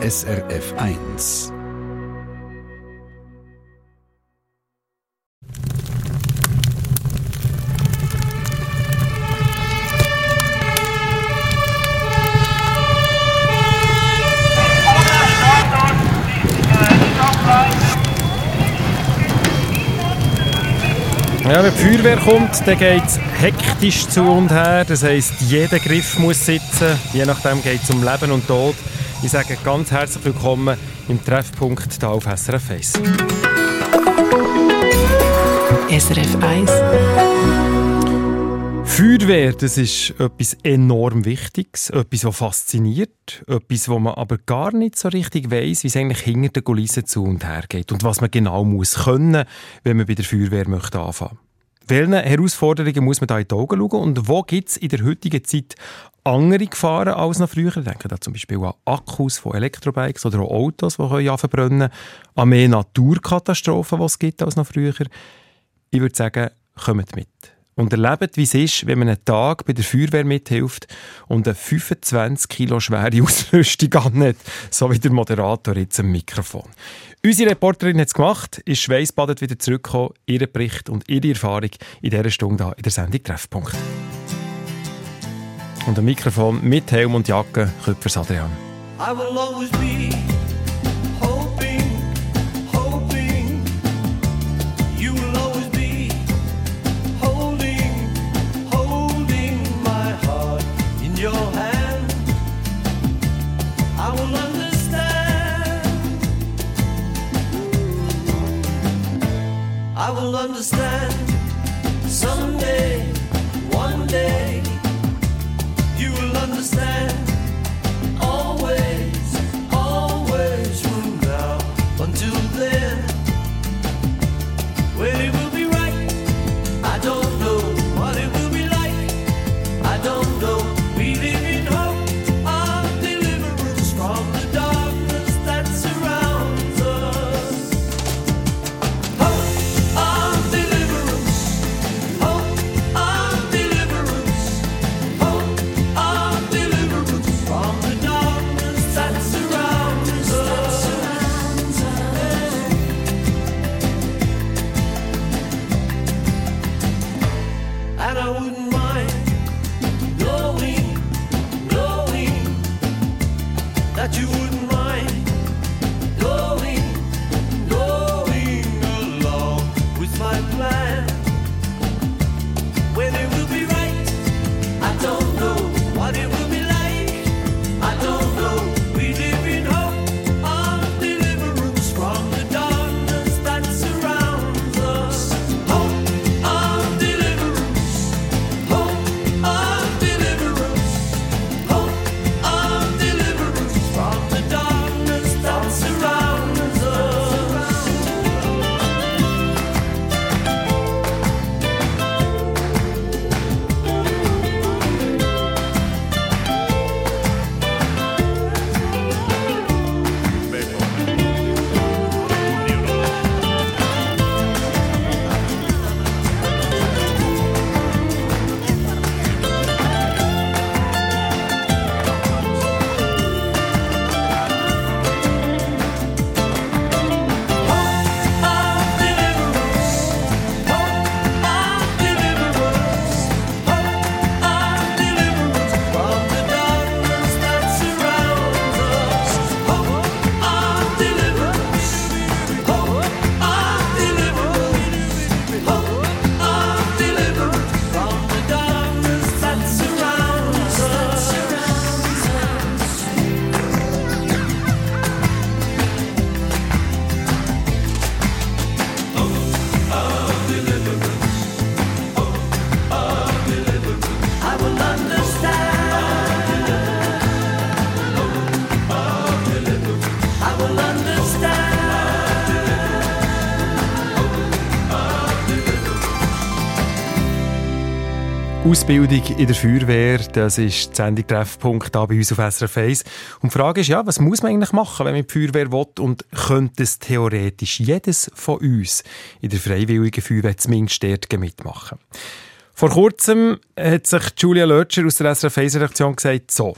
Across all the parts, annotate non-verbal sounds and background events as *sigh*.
SRF 1. Ja, wenn die Feuerwehr kommt, dann geht es hektisch zu und her. Das heisst, jeder Griff muss sitzen. Je nachdem geht es um Leben und Tod. Ich sage ganz herzlich willkommen im Treffpunkt hier auf SRF 1. SRF 1. Feuerwehr, das ist etwas enorm Wichtiges, etwas, was fasziniert, etwas, wo man aber gar nicht so richtig weiß, wie es eigentlich hinter den Kulissen zu und her geht und was man genau muss können, wenn man bei der Feuerwehr möchte anfangen. Welchen Herausforderungen muss man da in die Augen schauen und wo gibt es in der heutigen Zeit andere Gefahren als noch früher? Ich denke da zum Beispiel an Akkus von Elektrobikes oder auch Autos, die können verbrennen an mehr Naturkatastrophen, die es gibt als noch früher. Ich würde sagen, kommt mit und erlebt, wie es ist, wenn man einen Tag bei der Feuerwehr mithilft und eine 25 Kilo schwere *laughs* Ausrüstung annimmt, so wie der Moderator jetzt am Mikrofon. Unsere Reporterin hat es gemacht, ist schweißbadet wieder zurückgekommen, ihren Bericht und ihre Erfahrung in dieser Stunde hier in der Sendung Treffpunkt. Und am Mikrofon mit Helm und Jacke, Köpfers Adrian. I will understand Ausbildung in der Feuerwehr, das ist die Sendung Treffpunkt bei uns auf SRF 1. Und die Frage ist ja, was muss man eigentlich machen, wenn man die Feuerwehr will und könnte es theoretisch jedes von uns in der freiwilligen Feuerwehr zumindest dort mitmachen? Vor kurzem hat sich Julia Lötscher aus der SRF 1 Redaktion gesagt, so,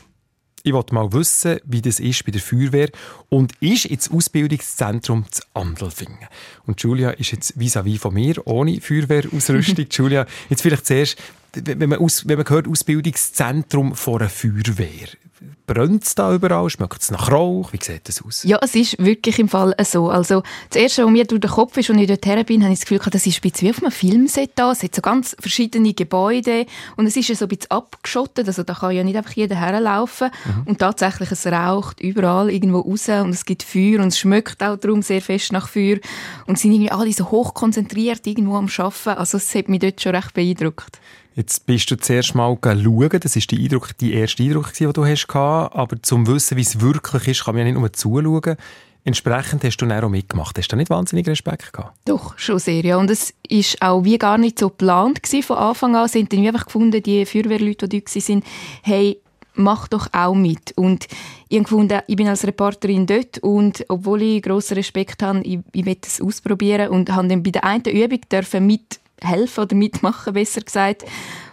Ich wollte mal wissen, wie das ist bei der Feuerwehr und ist ins Ausbildungszentrum zu Andelfingen. Und Julia ist jetzt vis-à-vis von mir, ohne Feuerwehrausrüstung. *laughs* Julia, jetzt vielleicht zuerst, wenn man, aus, wenn man hört Ausbildungszentrum vor einer Feuerwehr, brennt es da überall? Schmeckt es nach Rauch? Wie sieht das aus? Ja, es ist wirklich im Fall so. Also, das Erste, was mir durch den Kopf ist, als ich dort her bin, habe ich das Gefühl, das ist ein bisschen wie auf einem Filmset da. Es hat so ganz verschiedene Gebäude und es ist ja so ein bisschen abgeschottet. Also, da kann ja nicht einfach jeder herlaufen. Und tatsächlich, es raucht überall irgendwo raus und es gibt Feuer und es schmeckt auch darum sehr fest nach Feuer. Und sind irgendwie alle so hoch konzentriert irgendwo am Arbeiten. Also, es hat mich dort schon recht beeindruckt. Jetzt bist du zuerst mal schauen, das war die, Eindruck, die erste Eindruck, den du hast aber zum Wissen, wie es wirklich ist, kann man ja nicht nur zuschauen. Entsprechend hast du dann auch mitgemacht. Hast du nicht wahnsinnig Respekt gehabt? Doch, schon sehr, ja. Und es ist auch wie gar nicht so geplant gewesen von Anfang an. Haben dann einfach gefunden, die Feuerwehrleute, die dort waren, hey, mach doch auch mit. Und ich habe gefunden, ich bin als Reporterin dort und obwohl ich grossen Respekt habe, ich, ich will es ausprobieren und habe dann bei der einen Übung dürfen mithelfen oder mitmachen, besser gesagt.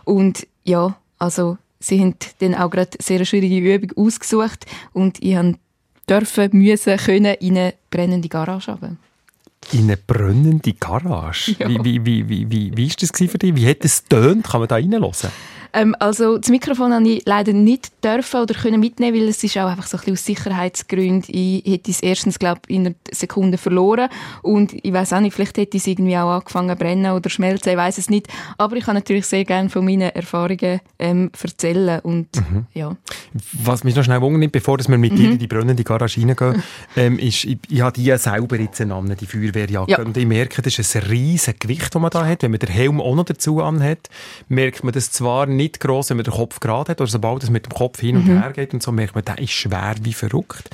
Und ja, also sie haben dann auch gerade eine sehr schwierige Übung ausgesucht und ich habe dürfen, müssen, können in eine brennende Garage haben. In eine brennende Garage? *laughs* Ja. Wie, wie, wie, wie, wie, wie ist das für dich? Wie hat es getönt? Kann man da reinhören? Ähm, also das Mikrofon habe ich leider nicht dürfen oder können mitnehmen, weil es ist auch einfach so ein bisschen aus Sicherheitsgründen. Ich hätte es erstens glaube ich, in einer Sekunde verloren und ich weiß auch nicht, vielleicht hätte es irgendwie auch angefangen zu brennen oder schmelzen, ich weiß es nicht. Aber ich kann natürlich sehr gerne von meinen Erfahrungen ähm, erzählen und ja. Was mich noch schnell wundert, bevor wir mit dir in die brennende Garage reingehen, ähm, ist, ich, ich habe die selber jetzt an, die Feuerwehrjacke. Ja. Und ich merke, das ist ein riesiges Gewicht, das man da hat. Wenn man den Helm auch noch dazu anhat, merkt man das zwar nicht gross, wenn man den Kopf gerade hat, oder sobald es mit dem Kopf hin und her geht und so, merkt man, der ist schwer wie verrückt.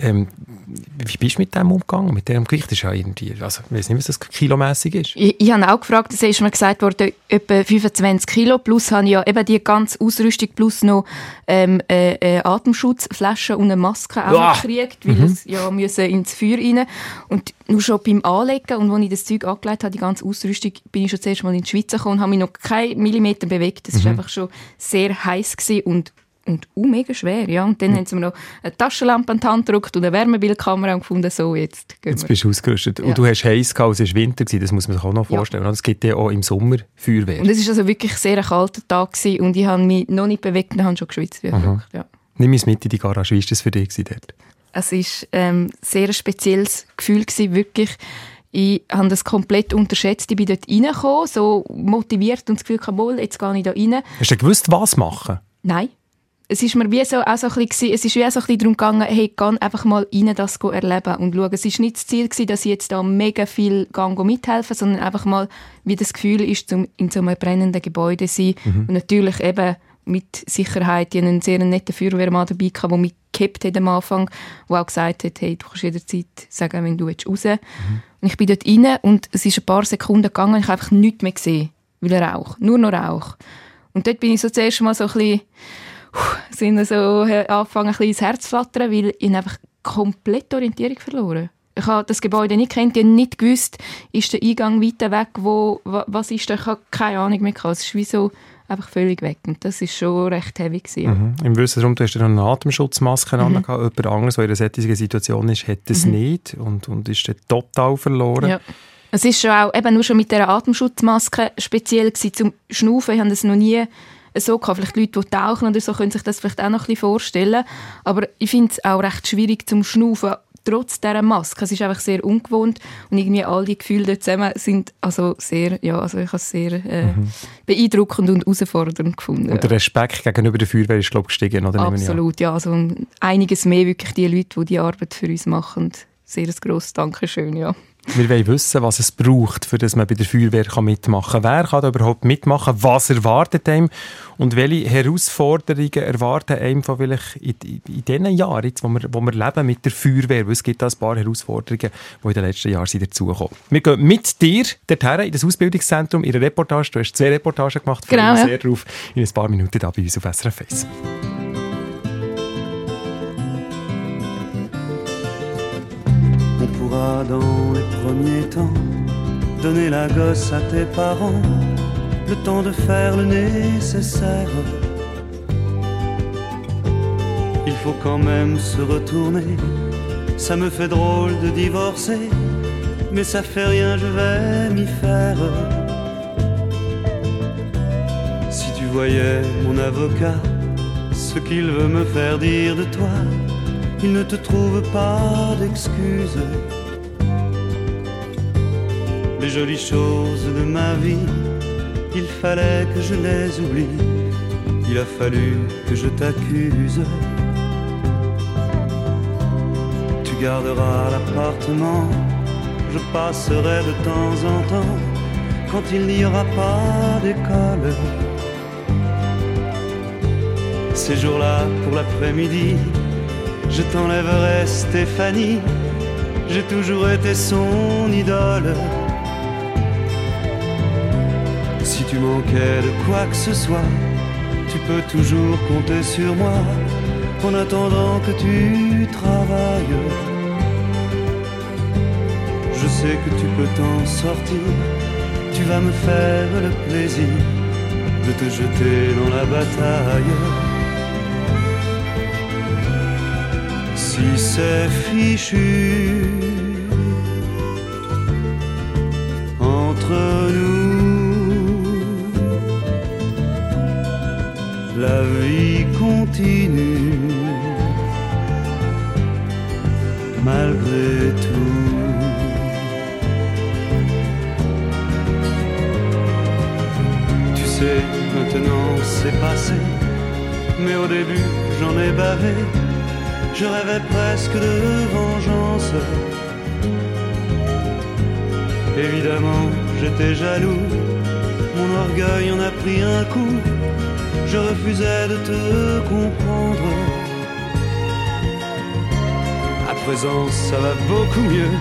Ähm, wie bist du mit dem umgegangen? Mit dem Gewicht ist ja irgendwie, also ich weiß nicht, was das kilomässig ist. Ich, ich habe auch gefragt, es ist mir gesagt worden, etwa 25 Kilo, plus habe ich ja eben die ganze Ausrüstung, plus noch ähm, äh, äh, Atemschutzflaschen und eine Maske auch gekriegt, weil es ja müssen ins Feuer rein. Und nur schon beim Anlegen und als ich das Zeug angelegt habe, die ganze Ausrüstung, bin ich schon zuerst mal in die Schweiz gekommen und habe mich noch keinen Millimeter bewegt. Das war einfach schon sehr heiß gewesen und und uh, mega schwer, ja. Und dann haben sie mir noch eine Taschenlampe an die Hand gedrückt und eine Wärmebildkamera und gefunden, so, jetzt Jetzt bist du ausgerüstet. Ja. Und du hast heiß gehabt, es war Winter, gewesen, das muss man sich auch noch Ja. vorstellen. Und es gibt ja auch im Sommer Feuerwehr. Und es war also wirklich sehr ein kalter Tag gewesen und ich habe mich noch nicht bewegt und habe schon geschwitzt. Wie ja. Nimm uns mit in die Garage. Wie war das für dich gewesen dort? Es war ähm, sehr ein spezielles Gefühl, gewesen, wirklich. Ich habe das komplett unterschätzt. Ich bin dort reingekommen, so motiviert und das Gefühl, jawohl, jetzt gehe ich da rein. Hast du gewusst, was machen? Nein. Es ist mir wie so, auch so ein bisschen, es ist wie auch so ein bisschen darum gegangen, hey, geh einfach mal rein, das erleben und schauen. Es war nicht das Ziel, gewesen, dass ich jetzt da mega viel gang mithelfen sondern einfach mal, wie das Gefühl ist, zum in so einem brennenden Gebäude zu sein. Und natürlich eben mit Sicherheit. Ich hatte einen sehr netten Feuerwehrmann dabei, der mich gehabt hat am Anfang, der auch gesagt hat, hey, du kannst jederzeit sagen, wenn du willst, raus Und ich bin dort rein und es ist ein paar Sekunden gegangen, ich habe einfach nichts mehr gesehen, weil er Rauch, nur noch Rauch. Und dort bin ich so zuerst mal so ein bisschen sind so äh, angefangen, ein bisschen ins Herz zu flattern, weil ich einfach komplett Orientierung verloren. Ich habe das Gebäude nicht kennt, ich habe nicht gewusst, ist der Eingang weiter weg, wo, wa- was ist da, ich habe keine Ahnung mehr gehabt. Es ist wie so einfach völlig weg und das ist schon recht heavy gewesen. Mhm. Im Wissen darum, du hast ja noch eine Atemschutzmaske mhm. Jemand anderes, der in einer solchen Situation ist, hat es nicht und, und ist dann total verloren. Mhm. Ja. Es ist schon auch eben nur schon mit dieser Atemschutzmaske speziell gewesen, zum Schnaufen. Ich habe das noch nie so gehabt. Vielleicht Leute, die tauchen oder so, können sich das vielleicht auch noch ein bisschen vorstellen. Aber ich finde es auch recht schwierig zum Schnaufen, trotz dieser Maske. Es ist einfach sehr ungewohnt und irgendwie all die Gefühle dort zusammen sind also sehr, ja, also ich habe es sehr äh, beeindruckend und herausfordernd gefunden. Und der Respekt gegenüber der Feuerwehr ist, glaube ich, gestiegen, oder? Absolut, ja. Also einiges mehr wirklich die Leute, die die Arbeit für uns machen. Sehr ein grosses Dankeschön, ja. Wir wollen wissen, was es braucht, für dass man bei der Feuerwehr kann mitmachen kann. Wer kann da überhaupt mitmachen? Was erwartet einem? Und welche Herausforderungen erwarten einem von vielleicht in, in, in diesen Jahren, jetzt, wo, wir, wo wir leben mit der Feuerwehr? Weil es gibt da ein paar Herausforderungen, die in den letzten Jahren sind dazugekommen Wir gehen mit dir dorthin in das Ausbildungszentrum, in eine Reportage. Du hast zwei Reportagen gemacht. Ich freue Genau, mich ja. sehr drauf. In ein paar Minuten da bei uns auf SRF 1. On pourra dans les premiers temps donner la gosse à tes parents, le temps de faire le nécessaire. Il faut quand même se retourner. Ça me fait drôle de divorcer, mais ça fait rien, je vais m'y faire. Si tu voyais mon avocat, ce qu'il veut me faire dire de toi, il ne te trouve pas d'excuses. Les jolies choses de ma vie, il fallait que je les oublie. Il a fallu que je t'accuse. Tu garderas l'appartement, je passerai de temps en temps quand il n'y aura pas d'école. Ces jours-là, pour l'après-midi, je t'enlèverai Stéphanie. J'ai toujours été son idole. Tu manquais de quoi que ce soit, tu peux toujours compter sur moi en attendant que tu travailles. Je sais que tu peux t'en sortir, tu vas me faire le plaisir de te jeter dans la bataille. Si c'est fichu malgré tout. Tu sais, maintenant c'est passé, mais au début j'en ai bavé. Je rêvais presque de vengeance. Évidemment, j'étais jaloux, mon orgueil en a pris un coup. Je refusais de te comprendre. À présent, ça va beaucoup mieux.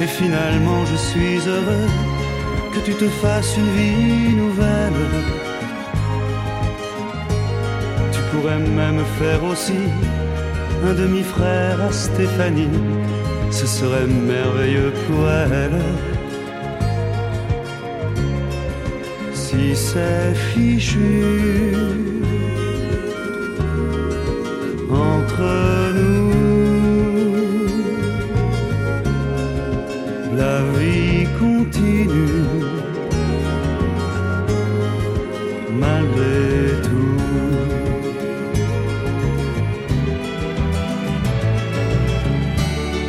Et finalement, je suis heureux que tu te fasses une vie nouvelle. Tu pourrais même faire aussi un demi-frère à Stéphanie. Ce serait merveilleux pour elle. C'est fichu entre nous, la vie continue malgré tout.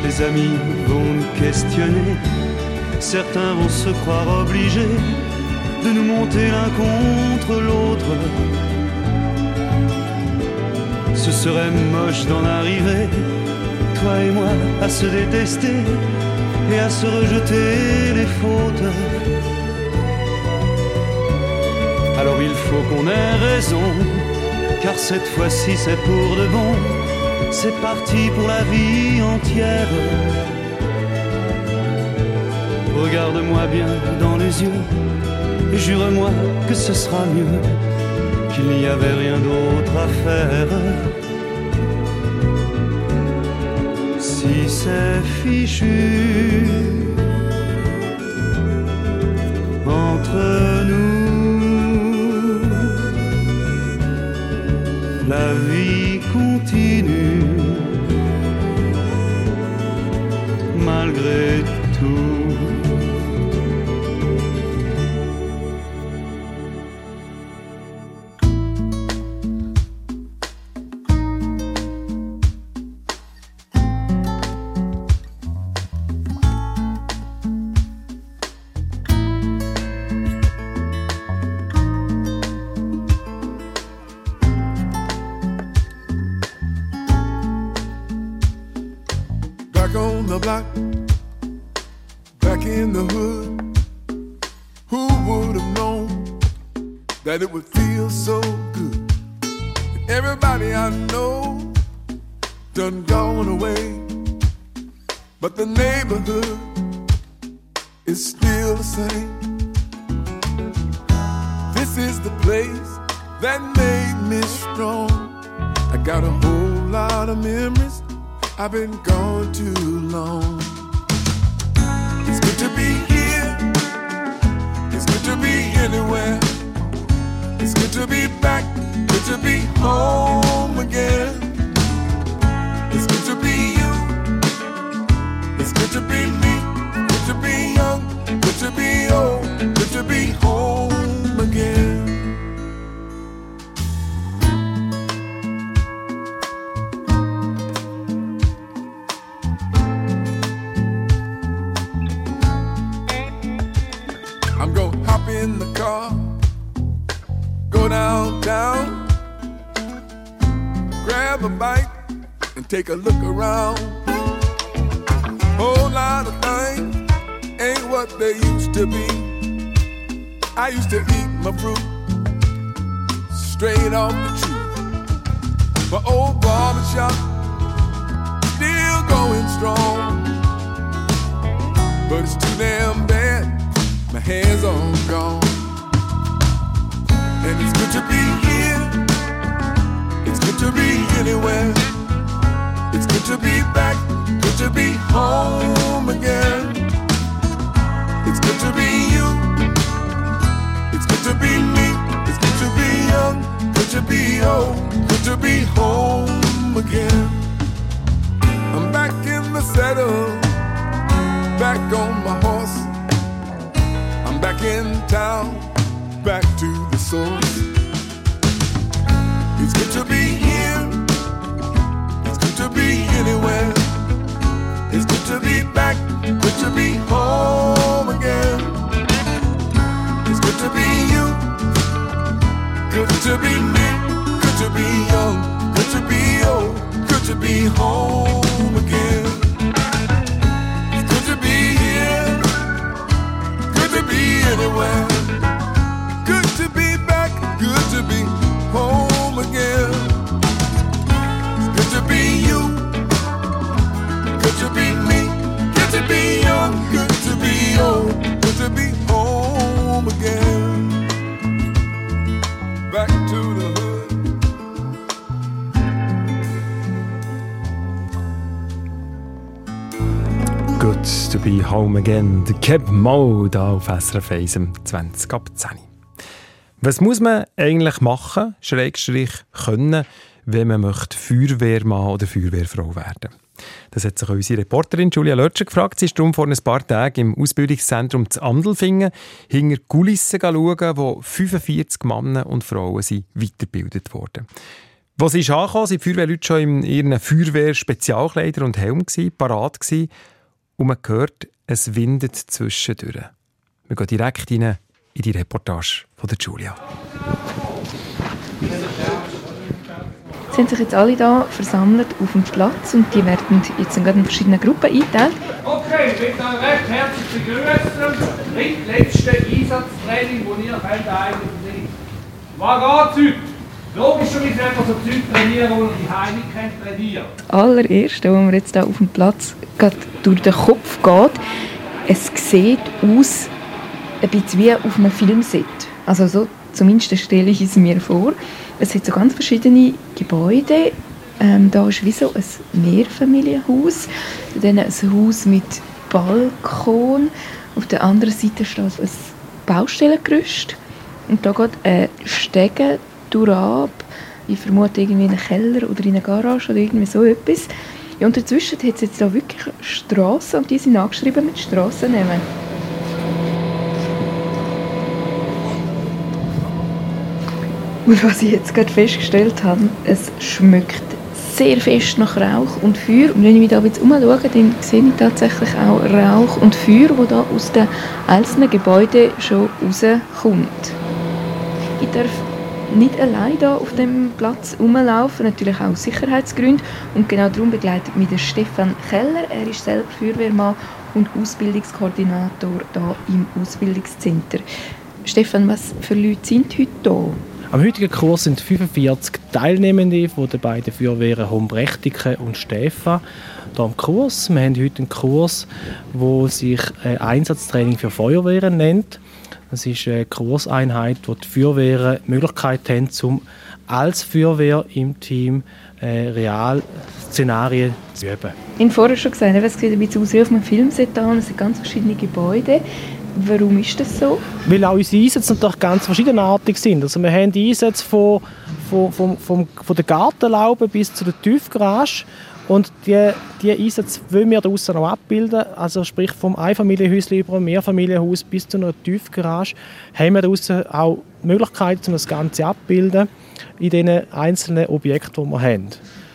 Les amis vont nous questionner, certains vont se croire obligés de nous monter l'un contre l'autre. Ce serait moche d'en arriver, toi et moi, à se détester et à se rejeter les fautes. Alors il faut qu'on ait raison, car cette fois-ci c'est pour de bon. C'est parti pour la vie entière. Regarde-moi bien dans les yeux jure-moi que ce sera mieux, qu'il n'y avait rien d'autre à faire. Si c'est fichu entre Back on the block, back in the hood. Who would have known that it would feel so good? Everybody I know done gone away, but the neighborhood is still the same. This is the place that made me strong. I got a whole lot of memories. I've been gone too long. It's good to be here. It's good to be anywhere. It's good to be back. Good to be home again. It's good to be you. It's good to be me. Good to be young. Good to be old. Good to be home again. Take a look around. Whole lot of things ain't what they used to be. I used to eat my fruit straight off the tree. My old barbershop still going strong, but it's too damn bad. My hair's all gone, and it's good to be here. It's good to be anywhere. It's good to be back. Good to be home again. Home again. Der Cap Mo da auf SRF 1 am 20 ab 10. Was muss man eigentlich machen, Schrägstrich können, wenn man möchte Feuerwehrmann oder Feuerwehrfrau werden? Das hat sich unsere Reporterin Julia Lötscher gefragt. Sie ist darum vor ein paar Tagen im Ausbildungszentrum zu Andelfingen hinter Kulissen schauen, wo 45 Männer und Frauen sind weitergebildet wurden. Wo sie angekommen, sind die Feuerwehrleute schon in ihren Feuerwehr-Spezialkleider und Helm parat und man hört, es windet zwischendurch. Wir gehen direkt rein in die Reportage von der Julia. Sie haben sich jetzt alle hier versammelt auf dem Platz und die werden jetzt in verschiedene Gruppen eingeteilt. Okay, euch recht herzlich begrüßen. Drittletzte Einsatztraining, das ihr könnt eigentlich seid. Was geht's heute? Logischerweise werden wir so Zeug trainieren, die nicht kennt. Das allererste, was mir jetzt hier auf dem Platz durch den Kopf geht, es sieht aus ein bisschen wie auf einem Filmset. Also so, zumindest stelle ich es mir vor. Es hat so ganz verschiedene Gebäude. Ähm, da ist wie so ein Mehrfamilienhaus, dann ein Haus mit Balkon. Auf der anderen Seite steht ein Baustellengerüst. Und da geht ein Stege durchab. Ich vermute irgendwie in einen Keller oder in eine Garage oder irgendwie so etwas. Ja, und dazwischen hat es jetzt da wirklich Strassen und die sind angeschrieben mit Strassennamen. Und was ich jetzt gerade festgestellt habe, es schmeckt sehr fest nach Rauch und Feuer. Und wenn ich mich da jetzt umschaue, dann sehe ich tatsächlich auch Rauch und Feuer, wo da aus den einzelnen Gebäuden schon rauskommt. Ich darf nicht allein hier auf dem Platz rumlaufen, natürlich auch aus Sicherheitsgründen. Und genau darum begleitet mich der Stefan Keller. Er ist selber Feuerwehrmann und Ausbildungskoordinator hier im Ausbildungscenter. Stefan, was für Leute sind heute hier? Am heutigen Kurs sind 45 Teilnehmende von den beiden Feuerwehren Hombrechtike und Stefan hier am Kurs. Wir haben heute einen Kurs, der sich äh, Einsatztraining für Feuerwehren nennt. Das ist eine Kurseinheit, wo die Feuerwehren die Möglichkeit haben, um als Feuerwehr im Team äh, Realszenarien zu üben. Ich habe vorher schon gesagt, es sieht ein bisschen aus wie auf einem Filmset an. Es sind ganz verschiedene Gebäude. Warum ist das so? Weil auch unsere Einsätze natürlich ganz verschiedenartig sind. Also wir haben Einsätze von, von, von, von, von der Gartenlaube bis zu der Tiefgarage. Und die, die Einsätze wollen wir draussen noch abbilden. Also sprich vom Einfamilienhäuschen über ein Mehrfamilienhaus bis zu einer Tiefgarage haben wir draussen auch Möglichkeiten, um das Ganze abzubilden in den einzelnen Objekten, die wir haben.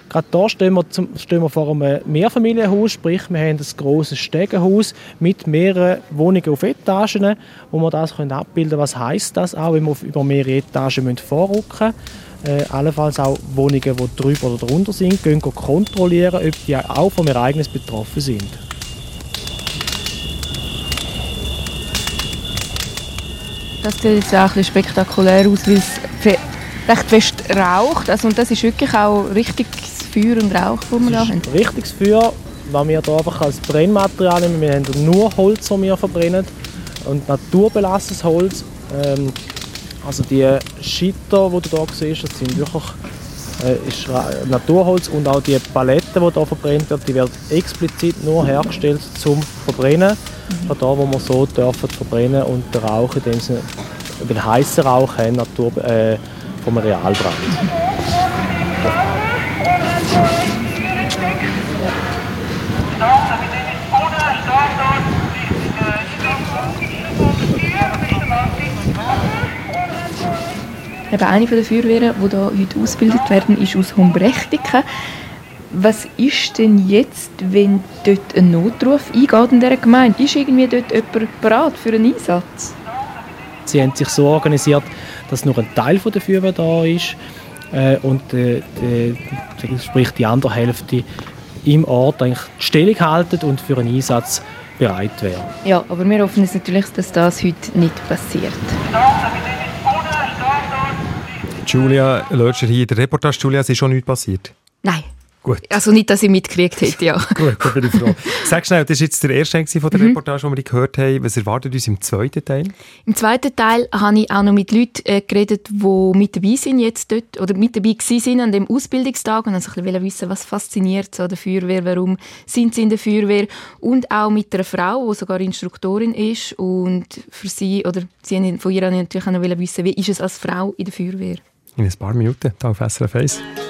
Gerade hier stehen wir, zum, stehen wir vor einem Mehrfamilienhaus, sprich wir haben ein grosses Stegenhaus mit mehreren Wohnungen auf Etagen, wo wir das können abbilden können. Was heisst das auch, wenn wir über mehrere Etagen vorrücken müssen? Äh, allenfalls auch Wohnungen, die drüber oder drunter sind, gehen kontrollieren, ob die auch vom Ereignis betroffen sind. Das sieht jetzt auch ein bisschen spektakulär aus, weil es recht fest raucht. Also, und das ist wirklich auch richtiges Feuer und Rauch, das wir da haben. Richtiges Feuer, was wir hier einfach als Brennmaterial nehmen. Wir haben nur Holz, das wir verbrennen und naturbelassenes Holz. Ähm, also die Schitter, die du hier siehst, das sind wirklich äh, Naturholz und auch die Palette, die hier verbrennt wird, die wird explizit nur hergestellt zum Verbrennen. Von da, wo wir so dürfen verbrennen und den Rauch, in dem Sinne, den heißen Rauch haben, Natur, äh, vom Realbrand. Eben eine der Feuerwehren, die hier heute ausgebildet werden, ist aus Humbrechtiken. Was ist denn jetzt, wenn dort ein Notruf eingeht in dieser Gemeinde? Ist irgendwie dort jemand bereit für einen Einsatz? Sie haben sich so organisiert, dass nur ein Teil der Feuerwehr da ist äh, und äh, die, sprich die andere Hälfte im Ort eigentlich die Stellung halten und für einen Einsatz bereit wäre. Ja, aber wir hoffen es natürlich, dass das heute nicht passiert. Julia Lötscher hier der Reportage. Julia, es ist schon nichts passiert. Nein. Gut. Also nicht, dass ich mitgekriegt hätte, ja. *laughs* Gut, da bin ich froh. Sag schnell, das war jetzt der erste Teil von der Mhm. Reportage, die wir gehört haben. Was erwartet uns im zweiten Teil? Im zweiten Teil habe ich auch noch mit Leuten äh, geredet, die mit dabei sind jetzt dort, oder mit dabei sind an dem Ausbildungstag und also ein bisschen wissen, was fasziniert so an der Feuerwehr, warum sind sie in der Feuerwehr und auch mit einer Frau, die sogar Instruktorin ist und für sie, oder sie von ihr natürlich auch noch wissen, wie ist es als Frau in der Feuerwehr? In ein paar Minuten, hier auf SRF 1.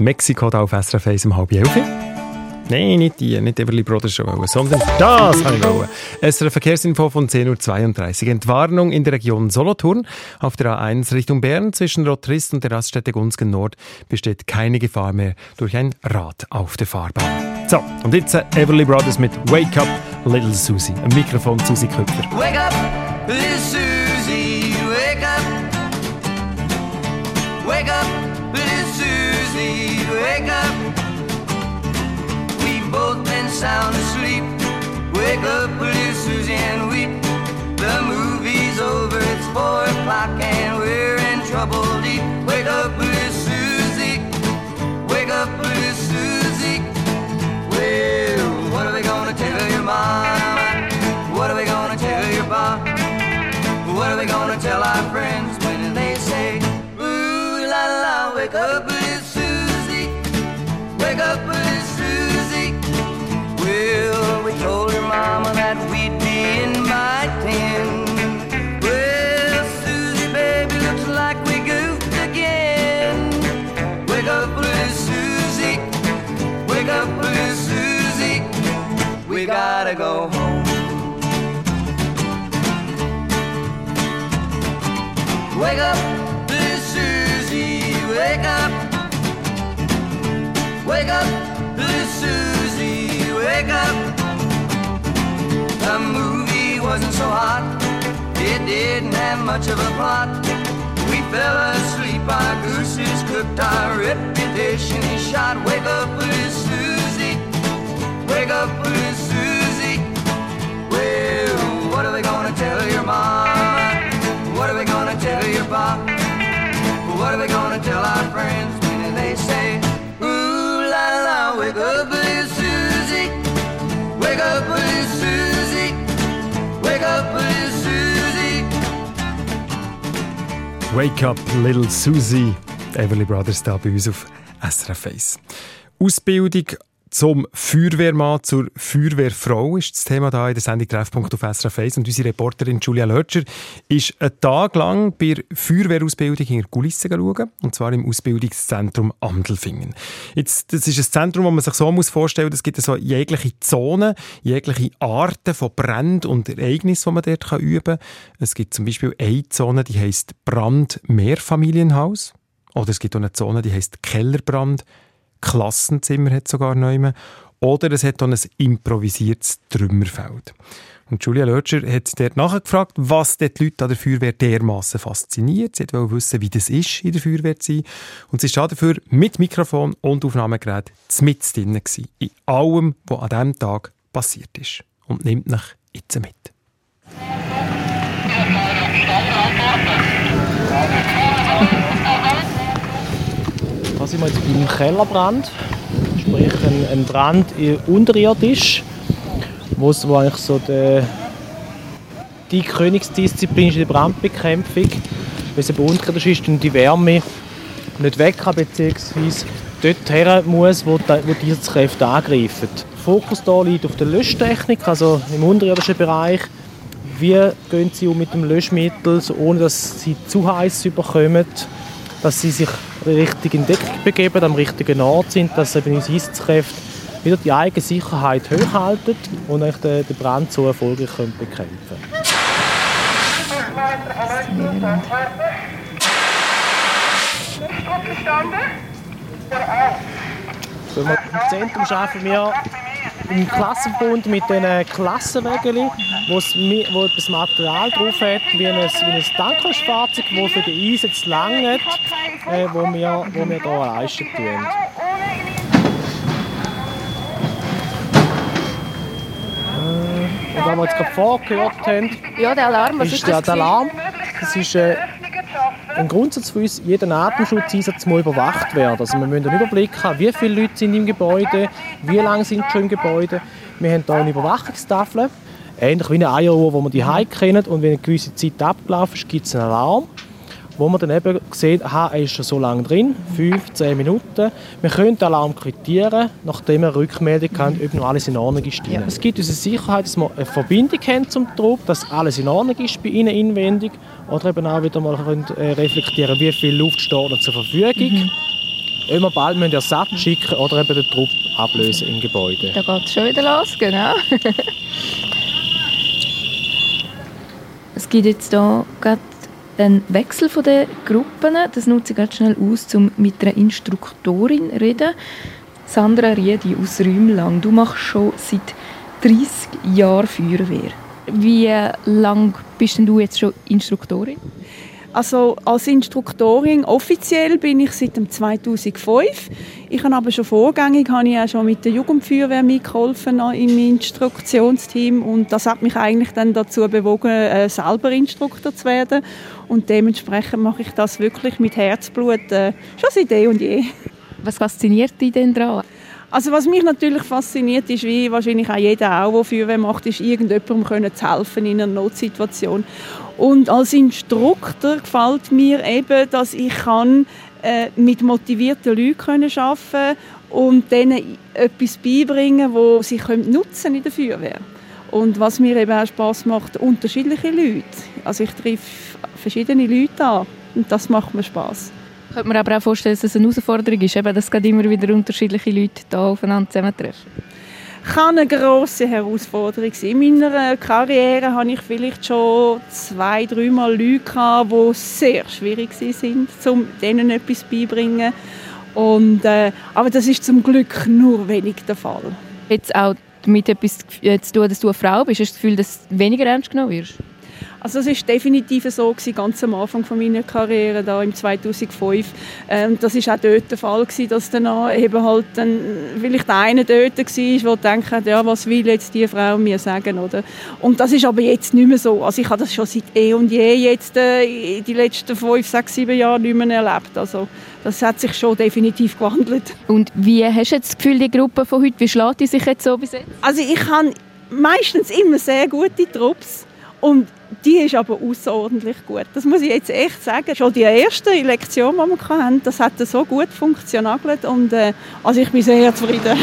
Mexiko da auf SRF 1 um halb elf. Nein, nicht die, nicht Everly Brothers schon wollen, sondern das habe ich wollen. SRF Verkehrsinfo von 10.32 Uhr. Entwarnung in der Region Solothurn. Auf der A1 Richtung Bern zwischen Rotrist und der Raststätte Gunsgen Nord besteht keine Gefahr mehr durch ein Rad auf der Fahrbahn. So, und jetzt äh, Everly Brothers mit Wake Up Little Susie. Ein Mikrofon Susie Köpfer. Wake up, Little Susie. wake up. We've both been sound asleep. Wake up, little Susie, and weep. The movie's over, it's four o'clock, and we're in trouble deep. Wake up, little Susie. Wake up, little Susie. Well, what are we gonna tell your mama? What are we gonna tell your pa? What are we gonna tell our friends when they say, Ooh la la, wake up? gotta go home. Wake up, Miss Susie, wake up. Wake up, Miss Susie, wake up. The movie wasn't so hot, it didn't have much of a plot. We fell asleep, our gooses cooked, our reputation is shot. Wake up, Miss Susie, wake up, Miss Susie. What are we gonna tell your mama? What are we gonna tell your pop? What are we gonna tell our friends when they say, Ooh la la, wake up, little Susie, wake up, little Susie, wake up, little Susie. Wake up, little Susie. Everly Brothers da bei uns auf SRF 1. Ausbildung zum Feuerwehrmann, zur Feuerwehrfrau ist das Thema da in der Sendung Treffpunkt auf SRF 1. Und unsere Reporterin Julia Lötscher ist einen Tag lang bei der Feuerwehrausbildung in der Kulisse schauen, und zwar im Ausbildungszentrum Amdelfingen. Jetzt, das ist ein Zentrum, das man sich so muss vorstellen muss, es gibt so jegliche Zonen, jegliche Arten von Bränden und Ereignissen, die man dort kann üben kann. Es gibt zum Beispiel eine Zone, die heisst Brand-Mehrfamilienhaus. Oder es gibt auch eine Zone, die heisst Kellerbrand. Klassenzimmer hat sogar neu. Oder es hat auch ein improvisiertes Trümmerfeld. Und Julia Lötscher hat dort nachgefragt, was die Leute an der Feuerwehr dermassen fasziniert. Sie wollte wissen, wie das ist, in der Feuerwehr zu sein. Und sie war dafür mit Mikrofon und Aufnahmegerät mit drin in allem, was an diesem Tag passiert ist. Und nimmt mich jetzt mit. Da sind wir jetzt beim Kellerbrand, sprich ein, ein Brand unterirdisch, wo es wo eigentlich so der, die Königsdisziplin ist in der Brandbekämpfung, weil es eben unterirdisch ist und die Wärme nicht weg kann, beziehungsweise dort her muss, wo die, wo die Kräfte angreifen. Der Fokus hier liegt auf der Löschtechnik, also im unterirdischen Bereich. Wie gehen sie um mit dem Löschmittel, so ohne dass sie zu heiß überkommen, dass sie sich richtig in Deckung begeben, am richtigen Ort sind, dass eben unsere Einsatzkräfte wieder die eigene Sicherheit hochhalten und den, den Brand so erfolgreich können bekämpfen können. Wenn wir Im Zentrum arbeiten wir im Klassenverbund mit den Klassenwägeln, wo das Material drauf hat, wie ein, wie ein Tanklöschfahrzeug, das für den Einsatz langt, äh, wo wir, wo wir hier leisten tun. Äh, Und was wir jetzt gerade vorgehört haben, Ja, der Alarm, was ist ist der, das? der Alarm. Das ist äh, ein Grundsatz für uns, jeder Atemschutzeinsatz muss überwacht werden. Also wir müssen einen Überblick haben, wie viele Leute sind im Gebäude, wie lange sind schon im Gebäude. Wir haben hier eine Überwachungstafel, ähnlich wie eine Eieruhr, die wir die kennen. Und wenn eine gewisse Zeit abgelaufen ist, gibt es einen Alarm, wo man dann eben sieht, aha, er ist schon so lange drin, 5, 10 Minuten. Wir können den Alarm quittieren, nachdem wir Rückmeldung haben, ob noch alles in Ordnung ist. drin. Es gibt uns eine Sicherheit, dass wir eine Verbindung haben zum Trupp, dass alles in Ordnung ist bei ihnen inwendig. Oder eben auch wieder mal können, äh, reflektieren, wie viel Luft steht noch zur Verfügung. Ob wir bald müssen Ersatz schicken oder eben den Trupp ablösen im Gebäude. Da geht es schon wieder los, genau. *laughs* es gibt jetzt hier gerade einen Wechsel von den Gruppen. Das nutze ich ganz schnell aus, um mit einer Instruktorin zu reden. Sandra Riedi aus Rümlang. Du machst schon seit 30 Jahren Feuerwehr. Wie lange bist denn du jetzt schon Instruktorin? Also als Instruktorin offiziell bin ich seit dem 2005. Ich habe aber schon vorgängig habe ich auch schon mit der Jugendfeuerwehr mitgeholfen im Instruktionsteam und das hat mich eigentlich dann dazu bewogen, äh, selber Instruktor zu werden und dementsprechend mache ich das wirklich mit Herzblut äh, schon seit eh und je. Was fasziniert dich denn daran? Also was mich natürlich fasziniert ist, wie wahrscheinlich auch jeder auch, der Feuerwehr macht, ist irgendjemandem können zu helfen in einer Notsituation. Und als Instruktor gefällt mir eben, dass ich kann äh, mit motivierten Leuten können arbeiten und denen etwas beibringen, wo sie können nutzen in der Feuerwehr. Und was mir eben auch Spaß macht, unterschiedliche Leute. Also ich treffe verschiedene Leute an und das macht mir Spaß. Ich könnte mir aber auch vorstellen, dass es eine Herausforderung ist, eben, dass gerade immer wieder unterschiedliche Leute da aufeinander zusammentreffen. kann eine grosse Herausforderung sein. In meiner Karriere hatte ich vielleicht schon zwei, dreimal Leute, gehabt, die sehr schwierig waren, um denen etwas beibringen. Und, äh, aber das ist zum Glück nur wenig der Fall. Jetzt auch damit etwas äh, zu tun, dass du eine Frau bist, hast du das Gefühl, dass du weniger ernst genommen wirst? Also es ist definitiv so gewesen, ganz am Anfang von meiner Karriere, da im 2005. Ähm, das ist auch dort der Fall gewesen, dass dann eben halt dann vielleicht einer dort war, der denkt, ja, was will jetzt die Frau mir sagen, oder? Und das ist aber jetzt nicht mehr so. Also ich habe das schon seit eh und je jetzt äh, die letzten fünf, sechs, sieben Jahre nicht mehr erlebt. Also das hat sich schon definitiv gewandelt. Und wie hast du jetzt das Gefühl, die Gruppe von heute, wie schlägt die sich jetzt so bis jetzt? Also ich habe meistens immer sehr gute Trupps und die ist aber außerordentlich gut. Das muss ich jetzt echt sagen. Schon die erste Lektion, die wir hatten, das hat so gut funktioniert und äh, also ich bin sehr zufrieden.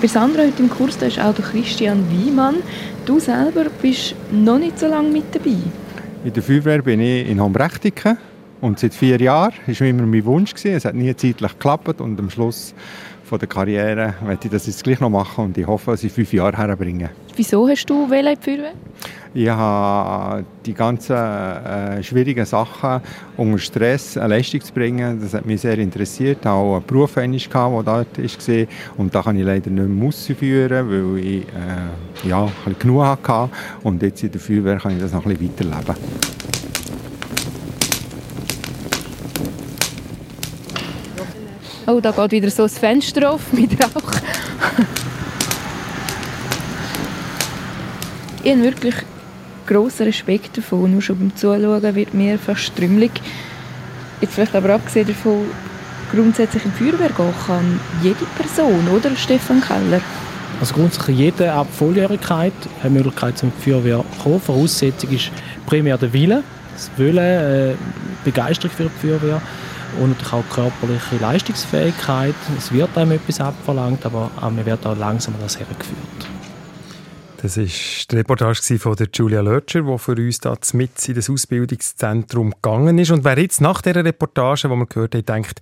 Bei Sandra heute im Kurs da ist auch der Christian Wiemann. Du selber bist noch nicht so lange mit dabei. In der Feuerwehr bin ich in Hombrechtiken und seit vier Jahren war immer mein Wunsch. Gewesen. Es hat nie zeitlich geklappt und am Schluss von der Karriere möchte ich das jetzt gleich noch machen und ich hoffe, dass ich fünf Jahre herbringen. Wieso hast du wählen in die Feuerwehr? Ich habe die ganzen äh, schwierigen Sachen unter Stress eine Leistung zu bringen. Das hat mich sehr interessiert. Ich hatte auch einen Beruf, gehabt, der dort war. Und da kann ich leider nicht mehr ausführen, weil ich äh, ja, genug hatte. Und jetzt in der Feuerwehr kann ich das noch ein bisschen weiterleben. Oh, da geht wieder so das Fenster auf mit Rauch. ich habe wirklich grossen Respekt davon. Nur schon beim Zuschauen wird mir fast strümmelig. Jetzt vielleicht aber abgesehen davon, grundsätzlich die Feuerwehr gehen kann jede Person, oder Stefan Keller? Also grundsätzlich jeder ab Volljährigkeit hat die Möglichkeit zum Feuerwehr zu kommen. Voraussetzung ist primär der Wille, das Wollen, äh, Begeisterung für die Feuerwehr und natürlich auch körperliche Leistungsfähigkeit. Es wird einem etwas abverlangt, aber man wird auch langsam an das hergeführt. Das war die Reportage von der Julia Lötscher, die für uns da mit in das Ausbildungszentrum gegangen ist. Und wer jetzt nach dieser Reportage, die wir gehört haben, denkt,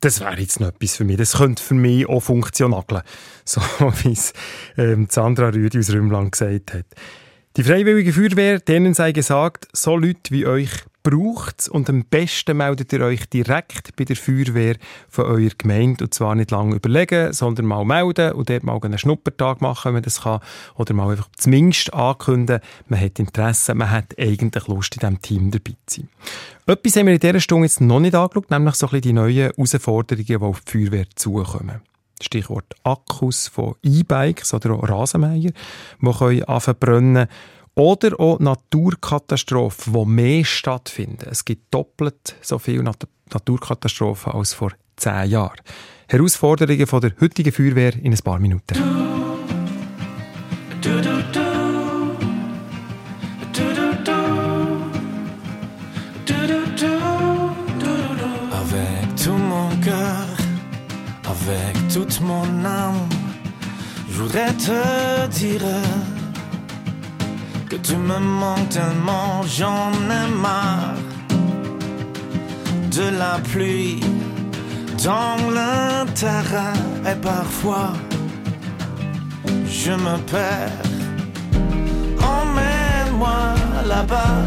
das wäre jetzt noch etwas für mich, das könnte für mich auch funktionieren. *laughs* So wie es ähm, Sandra Rüdi aus Rümlang gesagt hat. Die Freiwillige Feuerwehr, denen sei gesagt, so Leute wie euch braucht und am besten meldet ihr euch direkt bei der Feuerwehr von eurer Gemeinde und zwar nicht lange überlegen, sondern mal melden und dort mal einen Schnuppertag machen, wenn man das kann oder mal einfach zumindest ankündigen, man hat Interesse, man hat eigentlich Lust in diesem Team dabei zu sein. Etwas haben wir in dieser Stunde jetzt noch nicht angeschaut, nämlich so ein bisschen die neuen Herausforderungen, die auf die Feuerwehr zukommen. Stichwort Akkus von E-Bikes oder auch Rasenmäher, die können anfangen brennen oder auch Naturkatastrophen, die mehr stattfinden. Es gibt doppelt so viele Nat Naturkatastrophen als vor zehn Jahren. Herausforderungen von der heutigen Feuerwehr in ein paar Minuten. Tout mon cœur, avec toute mon âme, je voudrais te dire que tu me manques tellement, j'en ai marre de la pluie dans terrain et parfois je me perds. Emmène-moi là-bas.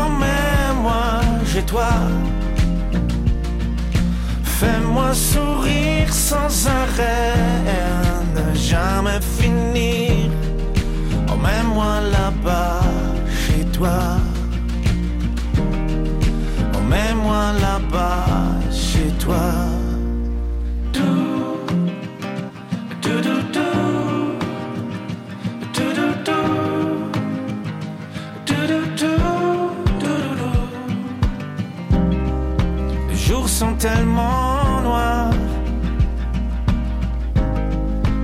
Emmène-moi chez toi. Fais-moi sourire sans arrêt, ne jamais finir. Emmène-moi là-bas chez toi. Emmène-moi là-bas chez toi. Les jours sont tellement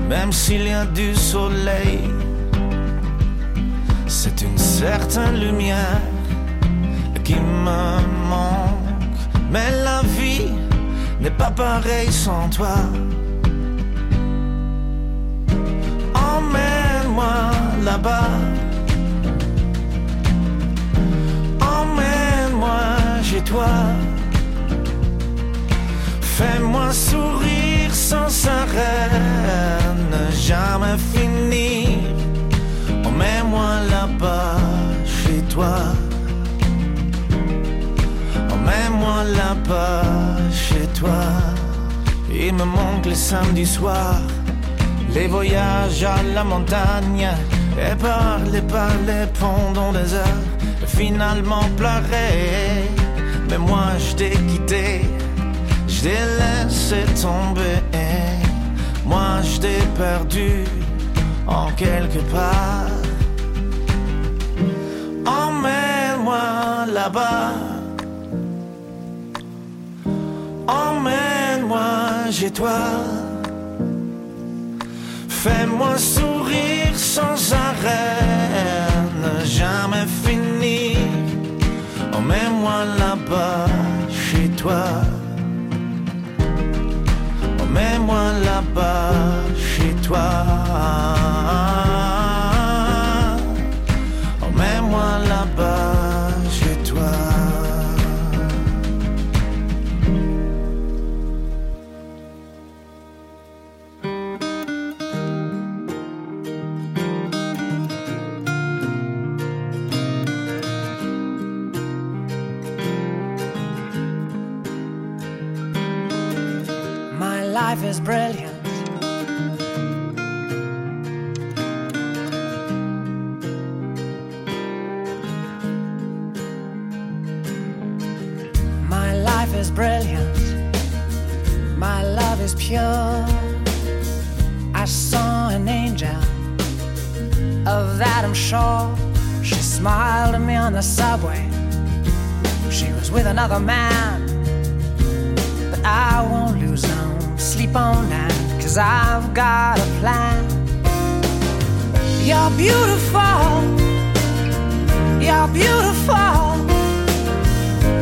même s'il y a du soleil, c'est une certaine lumière qui me manque. Mais la vie n'est pas pareille sans toi. Emmène-moi là-bas. toi. Fais-moi sourire sans arrêt, ne jamais finir. Emmène-moi là-bas chez toi. Emmène-moi là-bas chez toi. Il me manque les samedis soirs, les voyages à la montagne, et parler, parler pendant des heures, et finalement pleurer. Mais moi je t'ai quitté, je t'ai laissé tomber. Moi je t'ai perdu en quelque part. Emmène-moi là-bas. Emmène-moi chez toi. Fais-moi sourire sans arrêt, ne jamais finir. Emmène-moi là-bas chez toi. Emmène-moi là-bas chez toi. Emmène-moi là-bas life is brilliant. My life is brilliant. My love is pure. I saw an angel. Of I'm sure. She smiled at me on the subway. She was with another man. Sleep on cause I've got a plan. You're beautiful, you're beautiful,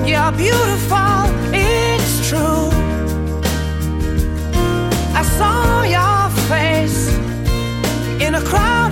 you're beautiful, it's true. I saw your face in a crowded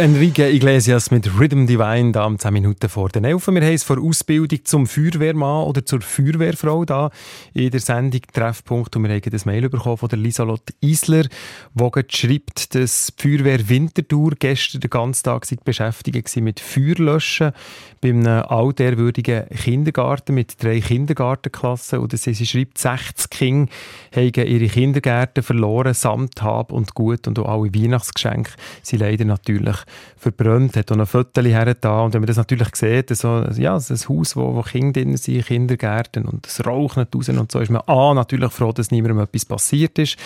Enrique Iglesias mit Rhythm Divine, da um 10 Minuten vor den 11. Wir haben es vor Ausbildung zum Feuerwehrmann oder zur Feuerwehrfrau da in der Sendung Treffpunkt und wir haben ein Mail bekommen von der Lieselotte Isler, die schreibt, dass die Feuerwehr Winterthur gestern den ganzen Tag beschäftigt war mit Feuerlöschen bei einem altehrwürdigen Kindergarten mit drei Kindergartenklassen und sie, sie schreibt, 60 Kinder haben ihre Kindergärten verloren, samt Hab und Gut und auch alle Weihnachtsgeschenke sind leider natürlich verbrannt. Hat auch noch Fotos hergetan und wenn man das natürlich sieht, so, ja, so ein Haus, wo, wo Kinder drin sind, Kindergärten und es raucht nicht raus und so, ist man A, natürlich froh, dass niemandem etwas passiert ist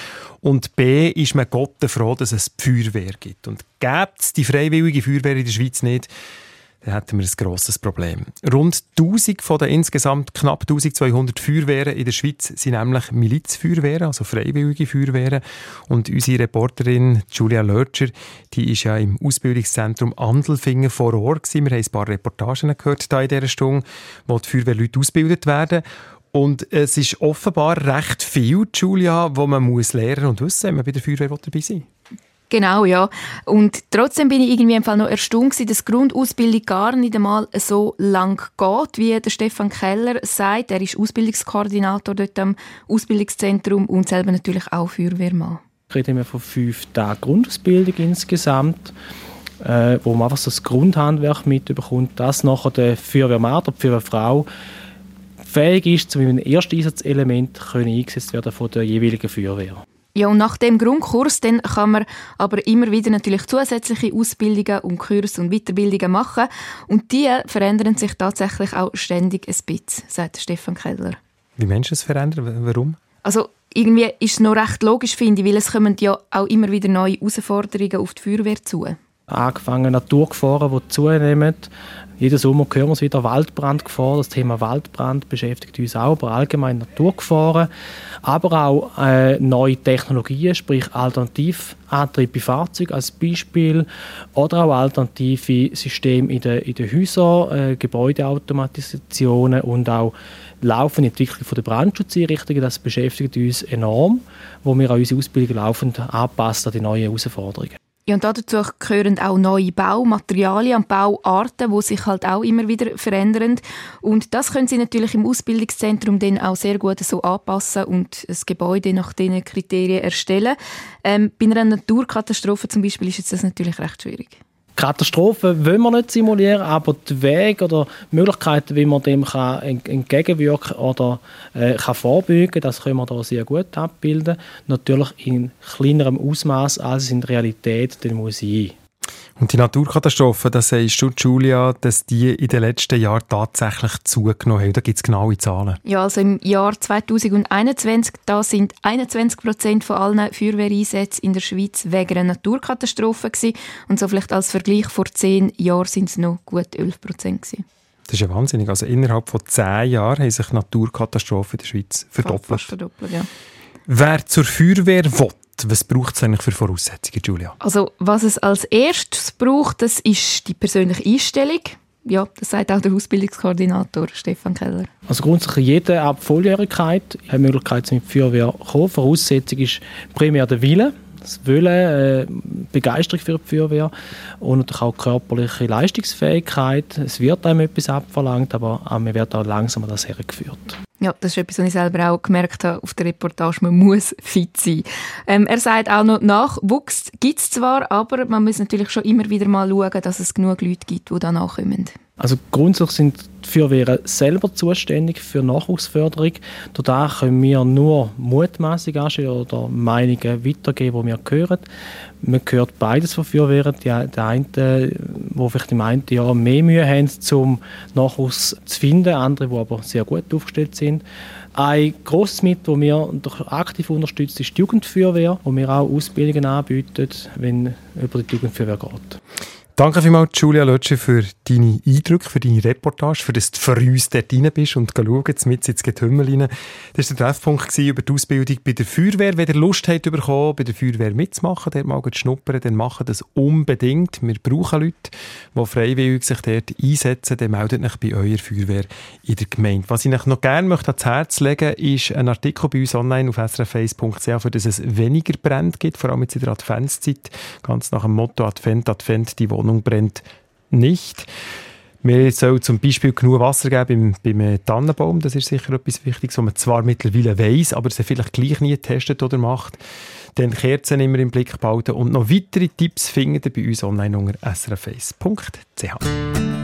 und B, ist man Gott froh, dass es die Feuerwehr gibt. Und gibt es die freiwillige Feuerwehr in der Schweiz nicht, dann hätten wir ein grosses Problem. Rund 1000 von den insgesamt knapp 1200 Feuerwehren in der Schweiz sind nämlich Milizfeuerwehren, also freiwillige Feuerwehren. Und unsere Reporterin Julia Lörtscher, die ist ja im Ausbildungszentrum Andelfingen vor Ort gewesen. Wir haben ein paar Reportagen gehört da in dieser Stunde, wo die Feuerwehrleute ausgebildet werden. Und es ist offenbar recht viel, Julia, wo man muss lernen und wissen, wenn man bei der Feuerwehr dabei sein will. Genau, ja. Und trotzdem bin ich irgendwie im Fall noch erstaunt gewesen, dass Grundausbildung gar nicht einmal so lang geht, wie der Stefan Keller sagt. Er ist Ausbildungskoordinator dort am Ausbildungszentrum und selber natürlich auch Feuerwehrmann. reden wir von fünf Tagen Grundausbildung insgesamt, äh, wo man einfach so das Grundhandwerk mitbekommt, dass nachher der Feuerwehrmann oder die Feuerwehrfrau fähig ist, um ein erstes Einsatzelement können eingesetzt werden von der jeweiligen Feuerwehr. Ja, und nach dem Grundkurs dann kann man aber immer wieder natürlich zusätzliche Ausbildungen und Kurse und Weiterbildungen machen. Und die verändern sich tatsächlich auch ständig ein bisschen, sagt Stefan Keller. Wie Menschen es verändern, warum? Also irgendwie ist es noch recht logisch, finde ich, weil es kommen ja auch immer wieder neue Herausforderungen auf die Feuerwehr zu. Angefangen Naturgefahren, die zunehmen. Jeden Sommer hören wir es wieder, Waldbrandgefahr. Das Thema Waldbrand beschäftigt uns auch, aber allgemein Naturgefahren. Aber auch äh, neue Technologien, sprich Alternativantrieb bei Fahrzeugen als Beispiel. Oder auch alternative Systeme in den, in den Häusern, äh, Gebäudeautomatisationen und auch laufende Entwicklung der Brandschutzeinrichtungen. Das beschäftigt uns enorm, wo wir auch unsere Ausbildung laufend anpassen an die neuen Herausforderungen. Ja, und dazu gehören auch neue Baumaterialien und Bauarten, die sich halt auch immer wieder verändern. Und das können Sie natürlich im Ausbildungszentrum dann auch sehr gut so anpassen und das Gebäude nach diesen Kriterien erstellen. Ähm, bei einer Naturkatastrophe zum Beispiel ist jetzt das natürlich recht schwierig. Katastrophen wollen wir nicht simulieren, aber die Wege oder Möglichkeiten, wie man dem kann ent- entgegenwirken oder äh, kann vorbeugen, das können wir da sehr gut abbilden. Natürlich in kleinerem Ausmaß, als es in der Realität dann muss sein. Und die Naturkatastrophen, das sagst du, Julia, dass die in den letzten Jahren tatsächlich zugenommen haben. Da gibt es genaue Zahlen. Ja, also im Jahr 2021, da sind 21 Prozent von allen Feuerwehreinsätzen in der Schweiz wegen einer Naturkatastrophe gewesen. Und so vielleicht als Vergleich, vor zehn Jahren sind es noch gut 11 Prozent gewesen. Das ist ja wahnsinnig. Also innerhalb von zehn Jahren haben sich Naturkatastrophen in der Schweiz verdoppelt. Fast verdoppelt, ja. Wer zur Feuerwehr will, was braucht es eigentlich für Voraussetzungen, Julia? Also was es als erstes braucht, das ist die persönliche Einstellung. Ja, das sagt auch der Ausbildungskoordinator Stefan Keller. Also grundsätzlich jede ab Volljährigkeit hat die Möglichkeit, mit der Feuerwehr zu kommen. Voraussetzung ist primär der Wille, das Wollen, äh, Begeisterung für die Feuerwehr und natürlich auch körperliche Leistungsfähigkeit. Es wird einem etwas abverlangt, aber man wird auch langsam an das hergeführt. Ja, das ist etwas, was ich selber auch gemerkt habe auf der Reportage. Man muss fit sein. Ähm, er sagt auch noch, Nachwuchs gibt es zwar, aber man muss natürlich schon immer wieder mal schauen, dass es genug Leute gibt, die da nachkommen. Also grundsätzlich sind die Feuerwehren selber zuständig für Nachwuchsförderung. Dadurch können wir nur mutmaßlich oder Meinungen weitergeben, die wir hören. Man hört beides von Feuerwehren. Die, der eine, wo vielleicht im einen Jahr mehr Mühe haben, zum Nachwuchs zu finden, andere, die aber sehr gut aufgestellt sind. Ein grosses Mittel, das wir aktiv unterstützt, ist die Jugendfeuerwehr, wo wir auch Ausbildungen anbieten, wenn es über die Jugendfeuerwehr geht. Danke vielmals, Julia Lötsche, für deine Eindrücke, für deine Reportage, für dass du für uns dort rein bist und schauen, mit ins Getümmel rein. Das war der Treffpunkt über die Ausbildung bei der Feuerwehr. Wenn ihr Lust habt, bekommen, bei der Feuerwehr mitzumachen, dort mal zu schnuppern, dann machen das unbedingt. Wir brauchen Leute, die freiwillig sich dort einsetzen. Dann meldet euch bei eurer Feuerwehr in der Gemeinde. Was ich euch noch gerne möchte ans Herz legen ist ein Artikel bei uns online auf srface.ch, für das es weniger brennt gibt, vor allem jetzt in der Adventszeit. Ganz nach dem Motto Advent, Advent, die Wohnung brennt nicht. Wir soll zum Beispiel genug Wasser geben beim, beim Tannenbaum. Das ist sicher etwas Wichtiges, was man zwar mittlerweile weiss, aber es vielleicht gleich nie getestet oder macht. Dann Kerzen immer im Blick behalten und noch weitere Tipps findet ihr bei uns online unter srface.ch.